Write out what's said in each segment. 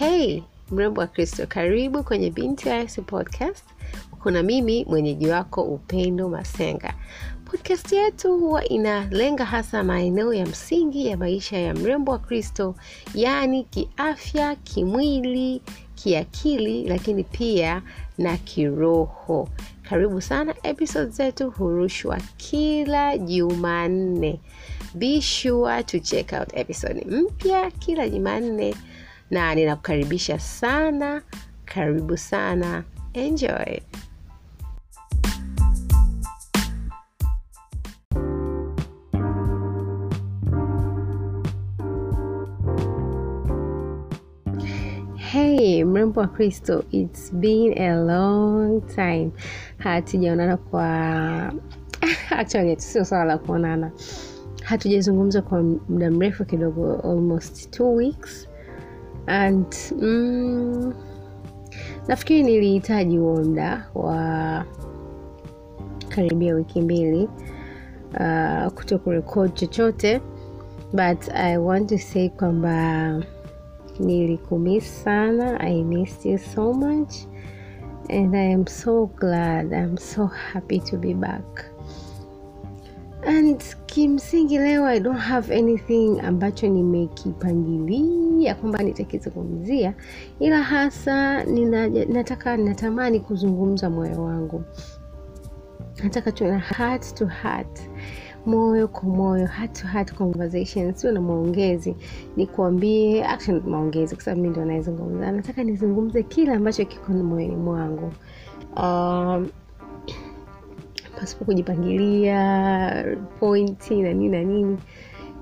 Hey mrembo wa Kristo, karibu kwenye Binti Yesu podcast. Kuna mimi mwenyeji wako Upendo Masenga. Podcast yetu huwa inalenga hasa maeneo ya msingi ya maisha ya mrembo wa Kristo, yaani kiafya, kimwili, kiakili, lakini pia na kiroho. Karibu sana. Episode zetu hurushwa kila Jumanne. Be sure to check out episode mpya kila Jumanne, na ninakukaribisha sana. Karibu sana, enjoy. Hey mrembo wa Kristo, it's been a long time. Hatujaonana kwa actually, sio swala la kuonana, hatujazungumza kwa muda mrefu kidogo, almost two weeks and mm, nafikiri nilihitaji huo muda wa karibia wiki mbili uh, kuto kurekod chochote but I want to say kwamba nilikumiss sana. I missed you so much and I am so glad, I'm so happy to be back. And kimsingi leo I don't have anything ambacho nimekipangilia kwamba nitakizungumzia, ila hasa nina, nataka natamani kuzungumza moyo wangu, nataka tuna na heart to heart moyo kwa moyo, heart to heart conversation, sio na maongezi. Nikuambie maongezi, kwa sababu mi ndo anayezungumza Nataka nizungumze kile ambacho kiko moyoni mwangu, um, pasipo kujipangilia pointi na nini na nini.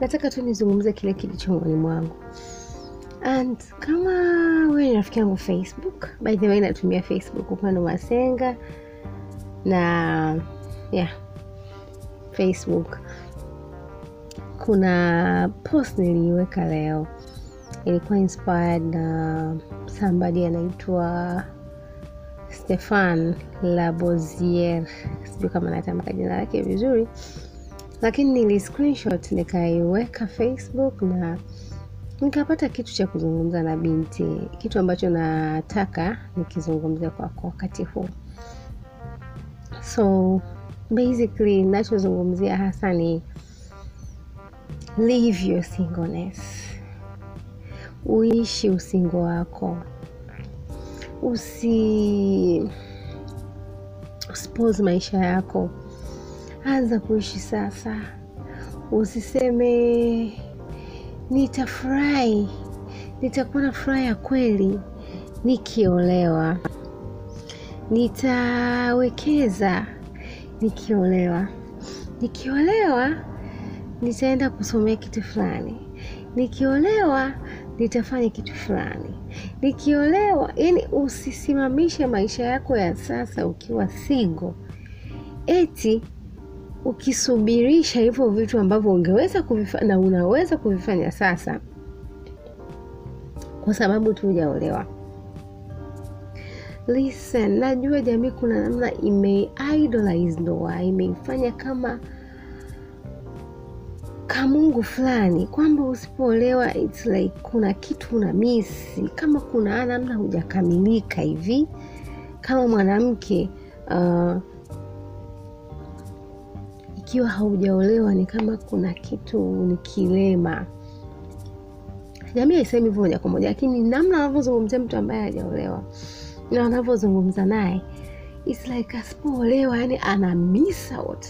Nataka tu nizungumze kile kilicho moyoni mwangu. And kama wewe ni rafiki yangu Facebook, by the way, natumia Facebook Upendo Masenga na yeah Facebook kuna post niliiweka leo, ilikuwa inspired na somebody anaitwa Stefan Labozier, sijui kama natamka jina lake vizuri, lakini nili screenshot nikaiweka Facebook na nikapata kitu cha kuzungumza na binti, kitu ambacho nataka nikizungumza kwa wakati huu. So basically nachozungumzia hasa ni live your singleness, uishi usingo wako, usi usipose maisha yako, anza kuishi sasa. Usiseme nitafurahi, nitakuwa na furaha ya kweli nikiolewa, nitawekeza nikiolewa. Nikiolewa nitaenda kusomea kitu fulani, nikiolewa nitafanya kitu fulani, nikiolewa. Yani usisimamishe maisha yako ya sasa ukiwa single, eti ukisubirisha hivyo vitu ambavyo ungeweza kuvifanya na unaweza kuvifanya sasa kwa sababu tu hujaolewa. Listen, najua jamii kuna namna ime ndoa, imeifanya kama kamungu fulani, kwamba usipoolewa it's like kuna kitu una misi, kama kuna namna hujakamilika hivi kama mwanamke uh, ikiwa haujaolewa ni kama kuna kitu ni kilema. Jamii haisemi hivyo moja kwa moja, lakini namna anavyozungumzia mtu ambaye hajaolewa na anavyozungumza naye it's like asipoolewa, yani ana miss out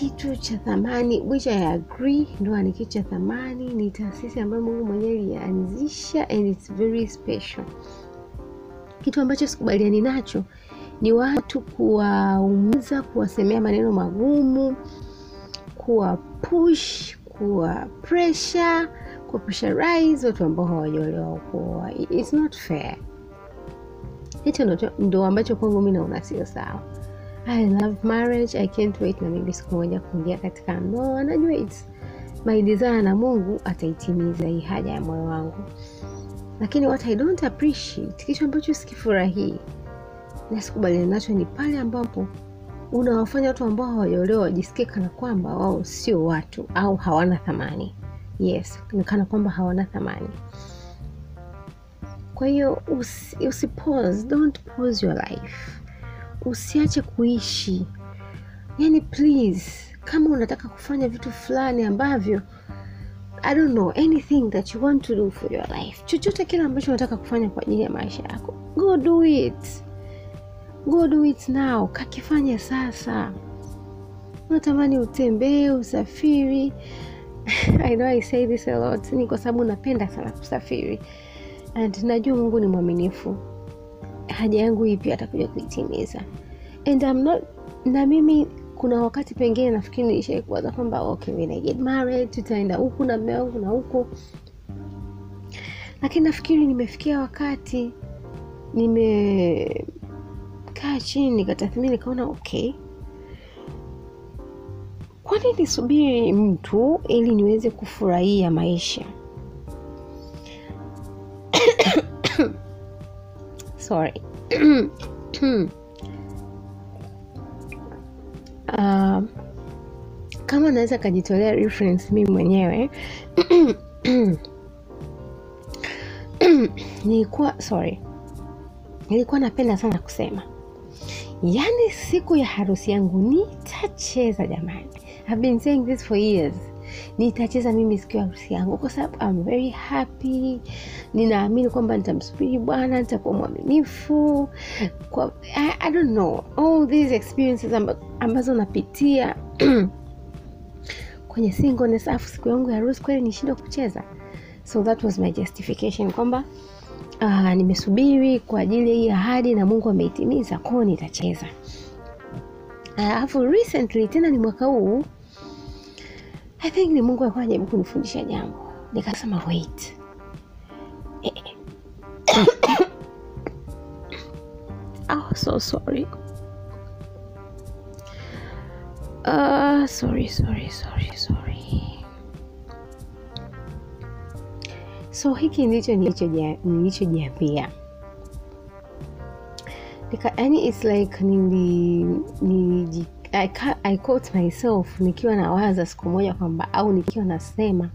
kitu cha thamani, which I agree, ndoa ni kitu cha thamani, ni taasisi ambayo Mungu mwenyewe alianzisha and it's very special. Kitu ambacho sikubaliani nacho ni watu kuwaumiza, kuwasemea maneno magumu, kuwa push, kuwa pressure, kuwa pressurize watu ambao hawajaolewa kuoa. It's not fair. Hicho ndo ambacho kwangu mi naona sio sawa. I love marriage, I can't wait na mimi siku moja kuingia katika ndoa. Najua it's my desire na Mungu ataitimiza hii haja ya moyo wangu, lakini what I don't appreciate, kitu ambacho sikifurahii na sikubaliana nacho ni pale ambapo unawafanya watu ambao hawajaolewa wajisikie kana kwamba wao sio watu au hawana thamani. Yes, ni kana kwamba hawana thamani. kwa hiyo usi, usi don't pause your life usiache kuishi. Yani please kama unataka kufanya vitu fulani ambavyo I don't know anything that you want to do for your life. Chochote kile ambacho unataka kufanya kwa ajili ya maisha yako. Go do it. Go do it now. Kakifanya sasa. Unatamani utembee usafiri. I know I say this a lot. Ni kwa sababu napenda sana kusafiri. And najua mungu ni mwaminifu haja yangu ipi atakuja kuitimiza and I'm not na mimi kuna wakati pengine nafikiri nilishai kuwaza kwamba okay tutaenda huku na mme wangu na huku. Lakini nafikiri nimefikia wakati nimekaa chini nikatathmini nikaona okay. Kwani nisubiri mtu ili niweze kufurahia maisha sorry. Uh, kama naweza kajitolea reference mimi mwenyewe nilikuwa sorry. Nilikuwa napenda sana kusema. Yaani siku ya harusi yangu nitacheza jamani. I've been saying this for years nitacheza mimi siku ya harusi yangu kwa sababu I'm very happy. Ninaamini kwamba nitamsubiri bwana nitakuwa mwaminifu. Kwa I, I don't know. All these experiences amba, ambazo napitia kwenye singleness afu siku yangu ya harusi kweli nishindwa kucheza. So that was my justification kwamba uh, nimesubiri kwa ajili ya hii ahadi na mungu ameitimiza kwao nitacheza. Alafu uh, recently tena ni mwaka huu i think ni mungu alikuwa anajaribu kunifundisha jambo. Nikasema wait. Eh, oh, so sorry. Uh, sorry sorry sorry sorry. So hiki ndicho nilichojiambia. Yani its like nili I, I caught myself nikiwa nawaza siku moja kwamba au nikiwa nasema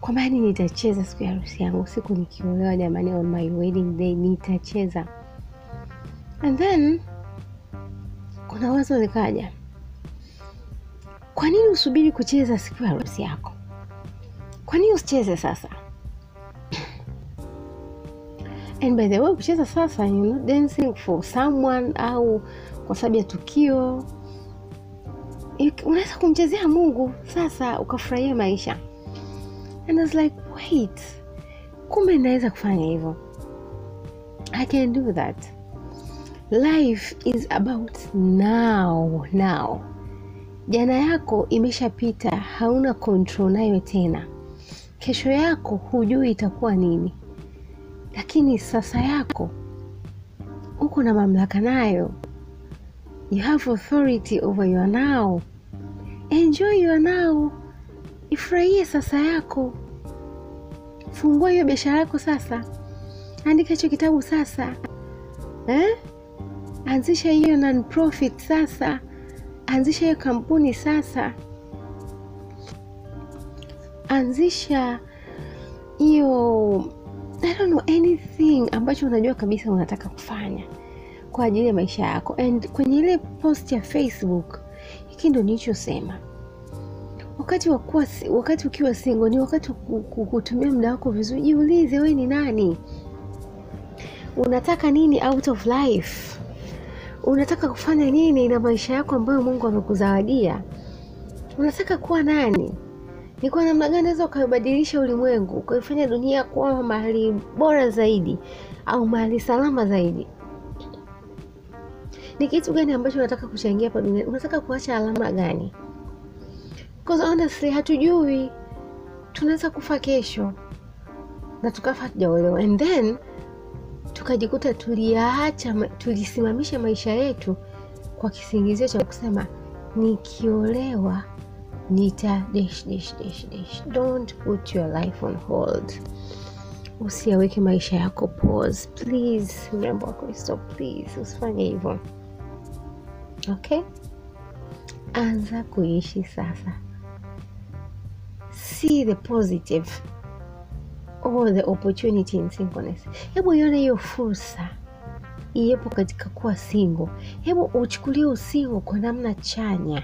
kwamba yani nitacheza siku ya harusi yangu siku nikiolewa jamani on my wedding day nitacheza. And then kuna wazo likaja. Kwa nini usubiri kucheza siku ya harusi yako? Kwa nini usicheze sasa? And by the way kucheza sasa you're not dancing for someone au kwa sababu ya tukio unaweza kumchezea mungu sasa ukafurahia maisha. And I was like wait kumbe naweza kufanya hivyo. I can do that. Life is about now now. Jana yako imeshapita hauna control nayo tena. Kesho yako hujui itakuwa nini. Lakini sasa yako uko na mamlaka nayo. You have authority over your now enjoy your now. Ifurahie sasa yako. Fungua hiyo biashara yako sasa. Andika hicho kitabu sasa. Eh? anzisha hiyo non-profit sasa. Anzisha hiyo kampuni sasa. Anzisha hiyo I don't know anything ambacho unajua kabisa unataka kufanya kwa ajili ya maisha yako. And kwenye ile post ya facebook hiki ndo nilichosema. Wakati wakuwa, wakati ukiwa single ni wakati kutumia muda wako vizuri. Jiulize wewe ni nani? Unataka nini out of life? Unataka kufanya nini na maisha yako ambayo mungu amekuzawadia? Unataka kuwa nani? Ni kwa namna gani naweza ukaibadilisha ulimwengu ukaifanya dunia kuwa mahali bora zaidi au mahali salama zaidi ni kitu gani ambacho unataka kuchangia hapa duniani unataka kuacha alama gani? Because honestly hatujui tunaweza kufa kesho. Na tukafa hatujaolewa and then tukajikuta tuliyaacha tulisimamisha maisha yetu kwa kisingizio cha kusema nikiolewa nita dash, dash, dash, dash. don't put your life on hold. Usiaweke maisha yako pause please mrembo wa kristo please usifanye hivyo okay anza kuishi sasa see the positive or the opportunity in singleness. Hebu ione hiyo fursa iyepo katika kuwa single. Hebu uchukulie usingo kwa namna chanya.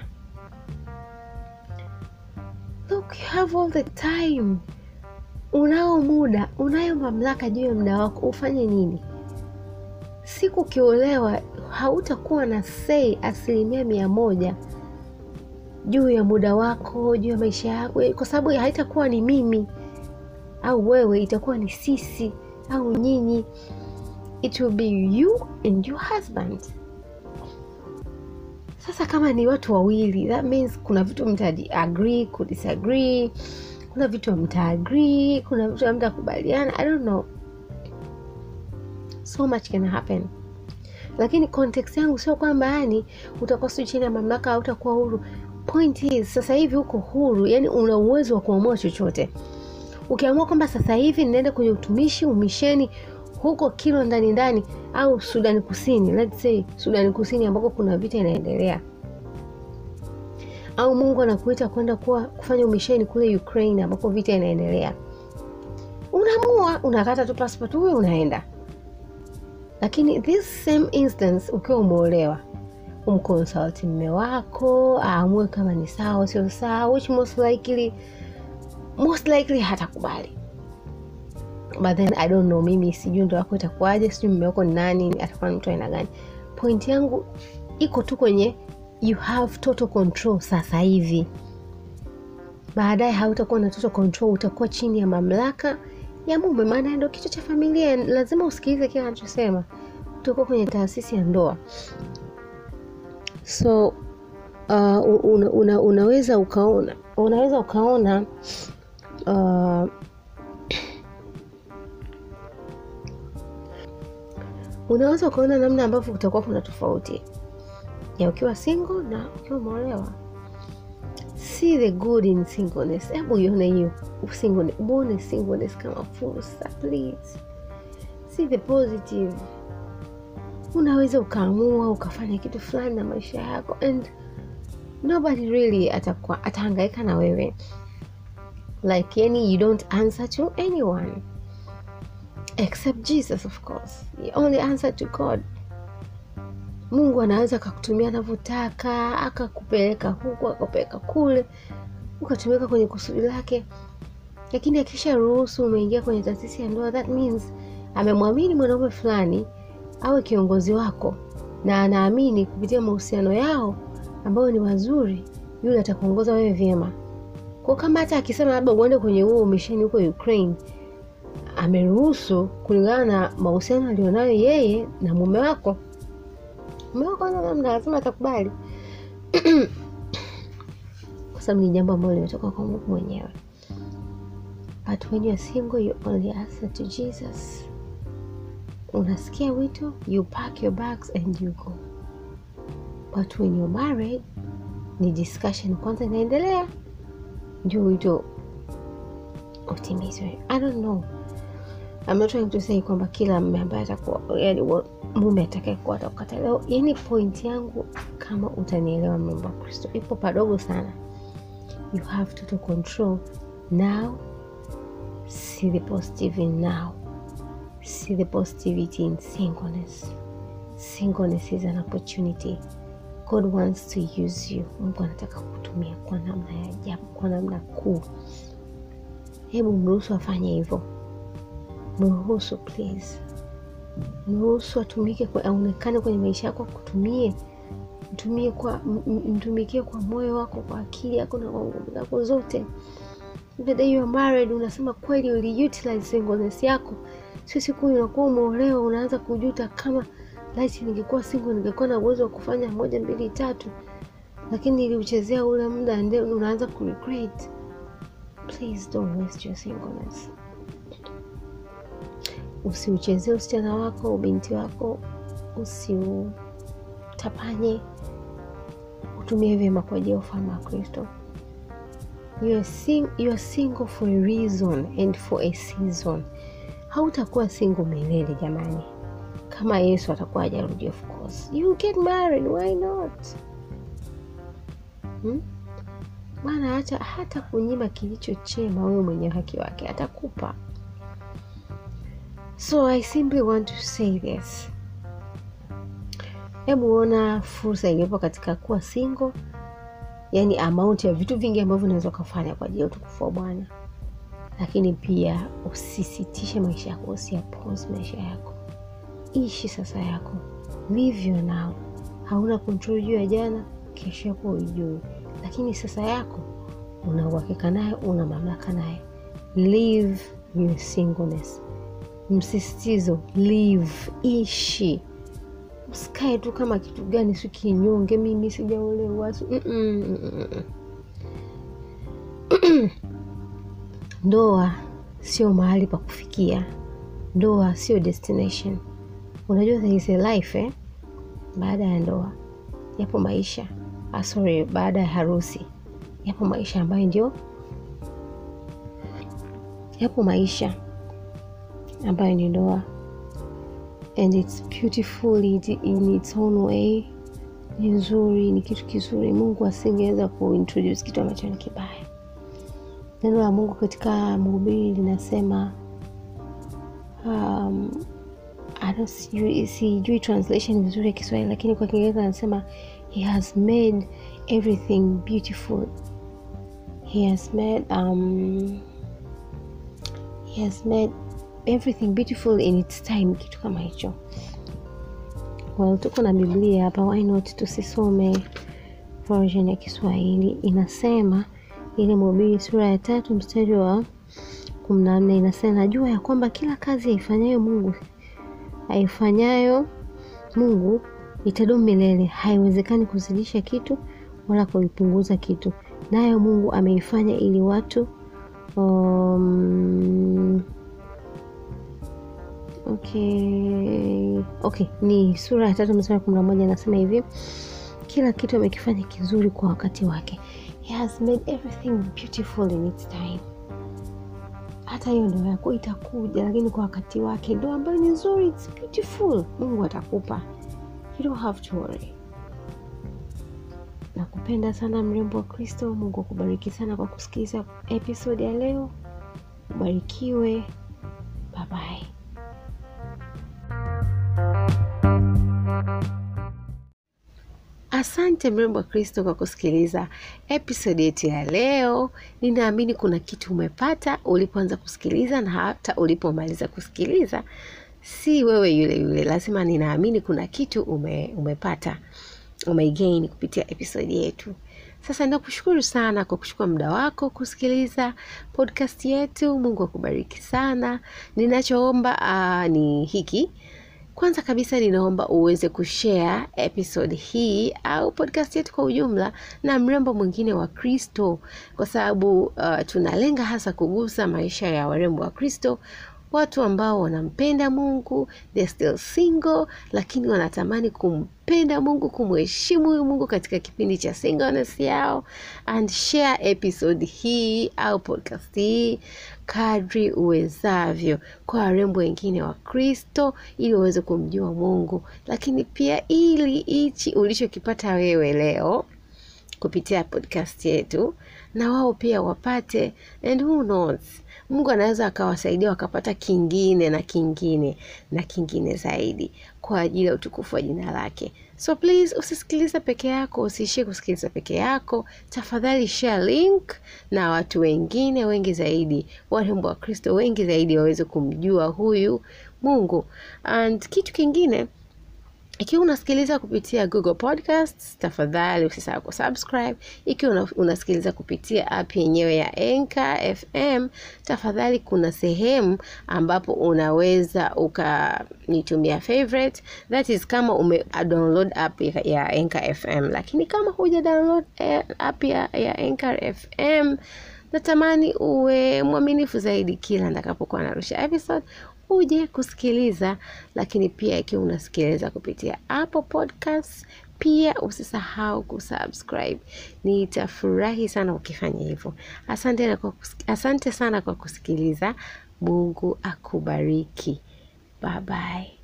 Look, you have all the time, unao muda, unayo mamlaka juu ya muda wako. Ufanye nini? Siku ukiolewa, hautakuwa na sei asilimia mia moja juu ya muda wako, juu ya maisha yako, kwa sababu haitakuwa ni mimi au wewe, itakuwa ni sisi au nyinyi. It will be you and your husband. Sasa kama ni watu wawili, that means kuna vitu mta agree ku disagree, kuna vitu mta agree, kuna vitu mtakubaliana. I don't know, so much can happen, lakini context yangu sio kwamba yani utakuwa sio chini ya mamlaka au utakuwa huru. Point is sasa hivi uko huru, yani una uwezo wa kuamua chochote. Ukiamua kwamba sasa hivi ninaenda kwenye utumishi umisheni huko kilo ndani ndani au Sudani Kusini, let's say Sudani Kusini ambako kuna vita inaendelea, au Mungu anakuita kwenda kuwa kufanya umisheni kule Ukraine ambako vita inaendelea, unaamua unakata tu passport, huyo unaenda. Lakini this same instance ukiwa umeolewa, umkonsulti mme wako aamue kama ni sawa sio sawa, which most likely most likely hatakubali but then I don't know, mimi sijui ndo wako itakuwaje, sijui mme wako ni nani, atakuwa mtu aina gani. Point yangu iko tu kwenye you have total control sasa hivi. Baadaye hautakuwa na total control, utakuwa chini ya mamlaka ya mume, maana ndio kichwa cha familia. Lazima usikilize kile anachosema. Tuko kwenye taasisi ya ndoa, so uh, una, una, unaweza ukaona unaweza ukaona uh, unaweza ukaona namna ambavyo kutakuwa kuna tofauti ya ukiwa single na ukiwa umeolewa. See the good in singleness. Hebu ione hiyo singleness, uone singleness kama fursa please. See the positive. Unaweza ukaamua ukafanya kitu fulani na maisha yako and nobody really atakuwa atahangaika na wewe like yani you don't answer to anyone except Jesus of course. You only answer to God. Mungu anaweza akakutumia anavyotaka, akakupeleka huku akakupeleka kule, ukatumika kwenye kusudi lake, lakini akisha ruhusu umeingia kwenye taasisi ya ndoa, that means amemwamini mwanaume fulani awe kiongozi wako, na anaamini kupitia mahusiano yao ambayo ni mazuri, yule atakuongoza wewe vyema. Kwa kama hata akisema labda uende kwenye huo umisheni huko Ukraine ameruhusu kulingana na mahusiano alionayo yeye na mume wako. Mume wako ana namna, lazima atakubali kwa sababu ni jambo ambalo limetoka kwa Mungu mwenyewe. But when you are single you only answer to Jesus. Unasikia wito, you pack your bags and you go. But when you're married, ni discussion kwanza inaendelea, ndio wito utimizwe. I don't know I'm not trying to say kwamba kila mme ambaye atakuwa yani mume atakayekuwa atakukataliwa. Yani point yangu kama utanielewa, mrembo wa Kristo, ipo padogo sana. You have to control now. See the positive in now. See the positivity in singleness. Singleness is an opportunity. God wants to use you. Mungu anataka kutumia kwa namna ya ajabu, kwa namna kuu. Hebu mruhusu afanye hivyo. Mruhusu please, mruhusu atumike, aonekane kwenye maisha yako, akutumie, mtumie kwa mtumikie kwa moyo wako, kwa akili yako na kwa nguvu zako zote. The you are married, unasema kweli uliutilize singleness yako, sio siku unakuwa umeolewa unaanza kujuta, kama laiti ningekuwa single ningekuwa na uwezo wa kufanya moja mbili tatu, lakini niliuchezea ule muda, ndio unaanza ku regret. Please don't waste your singleness. Usiuchezee usichana wako, ubinti wako, usiutapanye, utumie vyema kwa ajili ya ufalme wa Kristo. You single for a reason and for a season. Hautakuwa single milele jamani, kama Yesu atakuwa hajarudi. Of course you get married, why not hmm? Hata hata kunyima kilicho chema, wewe mwenye haki wake atakupa so i simply want to say this. Hebu ona fursa iliyopo katika kuwa single yani amount ya vitu vingi ambavyo unaweza ukafanya kwa ajili ya utukufu wa bwana. Lakini pia usisitishe maisha yako usiapose maisha yako. Ishi sasa yako. Your now. Hauna control juu ya jana kesho yako ujui, lakini sasa yako una uhakika naye una mamlaka naye. Live your singleness msisitizo live ishi. Usikae tu kama kitu gani si kinyonge mimi sijaolewa ndoa sio mahali pa kufikia. Ndoa sio destination. Unajua there is a life eh? baada ya ndoa yapo maisha. Ah, sorry baada ya harusi yapo maisha ambayo ndio yapo maisha ambayo ni ndoa and it's beautiful in its own way. Ni nzuri ni kitu kizuri. Mungu asingeweza kuintroduce kitu ambacho ni kibaya. Neno la mungu katika mhubiri linasema um, sijui translation vizuri ya kiswahili lakini kwa kiingereza anasema he has made everything beautiful. He has made um, he has made everything beautiful in its time kitu kama hicho. Well tuko na biblia hapa why not tusisome version ya kiswahili? Inasema ile mhubiri sura ya tatu mstari wa kumi na nne inasema najua ya kwamba kila kazi aifanyayo mungu aifanyayo mungu itadumu milele. Haiwezekani kuzidisha kitu wala kuipunguza kitu. Nayo mungu ameifanya ili watu um, okay. Okay ni sura ya tatu mstari wa kumi na moja anasema hivi. Kila kitu amekifanya kizuri kwa wakati wake. He has made everything beautiful in its time. Hata hiyo ndoa yako itakuja lakini kwa wakati wake. Ndoa ambayo ni nzuri its beautiful. Mungu atakupa. You don't have to worry. Nakupenda sana mrembo wa kristo. Mungu akubariki sana kwa kusikiliza episode ya leo. Ubarikiwe. Babaye asante mrembo wa kristo kwa kusikiliza episodi yetu ya leo. Ninaamini kuna kitu umepata ulipoanza kusikiliza na hata ulipomaliza kusikiliza. Si wewe yule yule lazima ninaamini kuna kitu ume, umepata umeigain kupitia episodi yetu. Sasa nakushukuru sana kwa kuchukua muda wako kusikiliza podcast yetu. Mungu akubariki sana. Ninachoomba uh, ni hiki kwanza kabisa ninaomba uweze kushare episode hii au podcast yetu kwa ujumla na mrembo mwingine wa kristo. Kwa sababu uh, tunalenga hasa kugusa maisha ya warembo wa kristo watu ambao wanampenda mungu they're still single lakini wanatamani kumpenda mungu kumheshimu huyu mungu katika kipindi cha singleness yao. And share episode hii au podcast hii kadri uwezavyo kwa warembo wengine wa kristo ili waweze kumjua mungu. Lakini pia ili hichi ulichokipata wewe leo kupitia podcast yetu na wao pia wapate and who knows mungu anaweza akawasaidia wakapata kingine na kingine na kingine zaidi kwa ajili ya utukufu wa jina lake so please usisikilize peke yako usiishie kusikiliza peke yako. Tafadhali share link na watu wengine wengi zaidi. Warembo wa kristo wengi zaidi waweze kumjua huyu mungu. And kitu kingine ikiwa unasikiliza kupitia google podcasts tafadhali usisahau kusubscribe. Ikiwa unasikiliza kupitia app yenyewe ya enka fm tafadhali kuna sehemu ambapo unaweza ukanitumia favorite. That is kama ume download app ya, ya enka fm lakini kama huja download eh, app ya, ya enka fm natamani uwe mwaminifu zaidi kila ntakapokuwa narusha episode uje kusikiliza lakini pia ikiwa unasikiliza kupitia apple podcast pia usisahau kusubscribe. Nitafurahi sana ukifanya hivyo. Asante, asante sana kwa kusikiliza. Mungu akubariki. Bye bye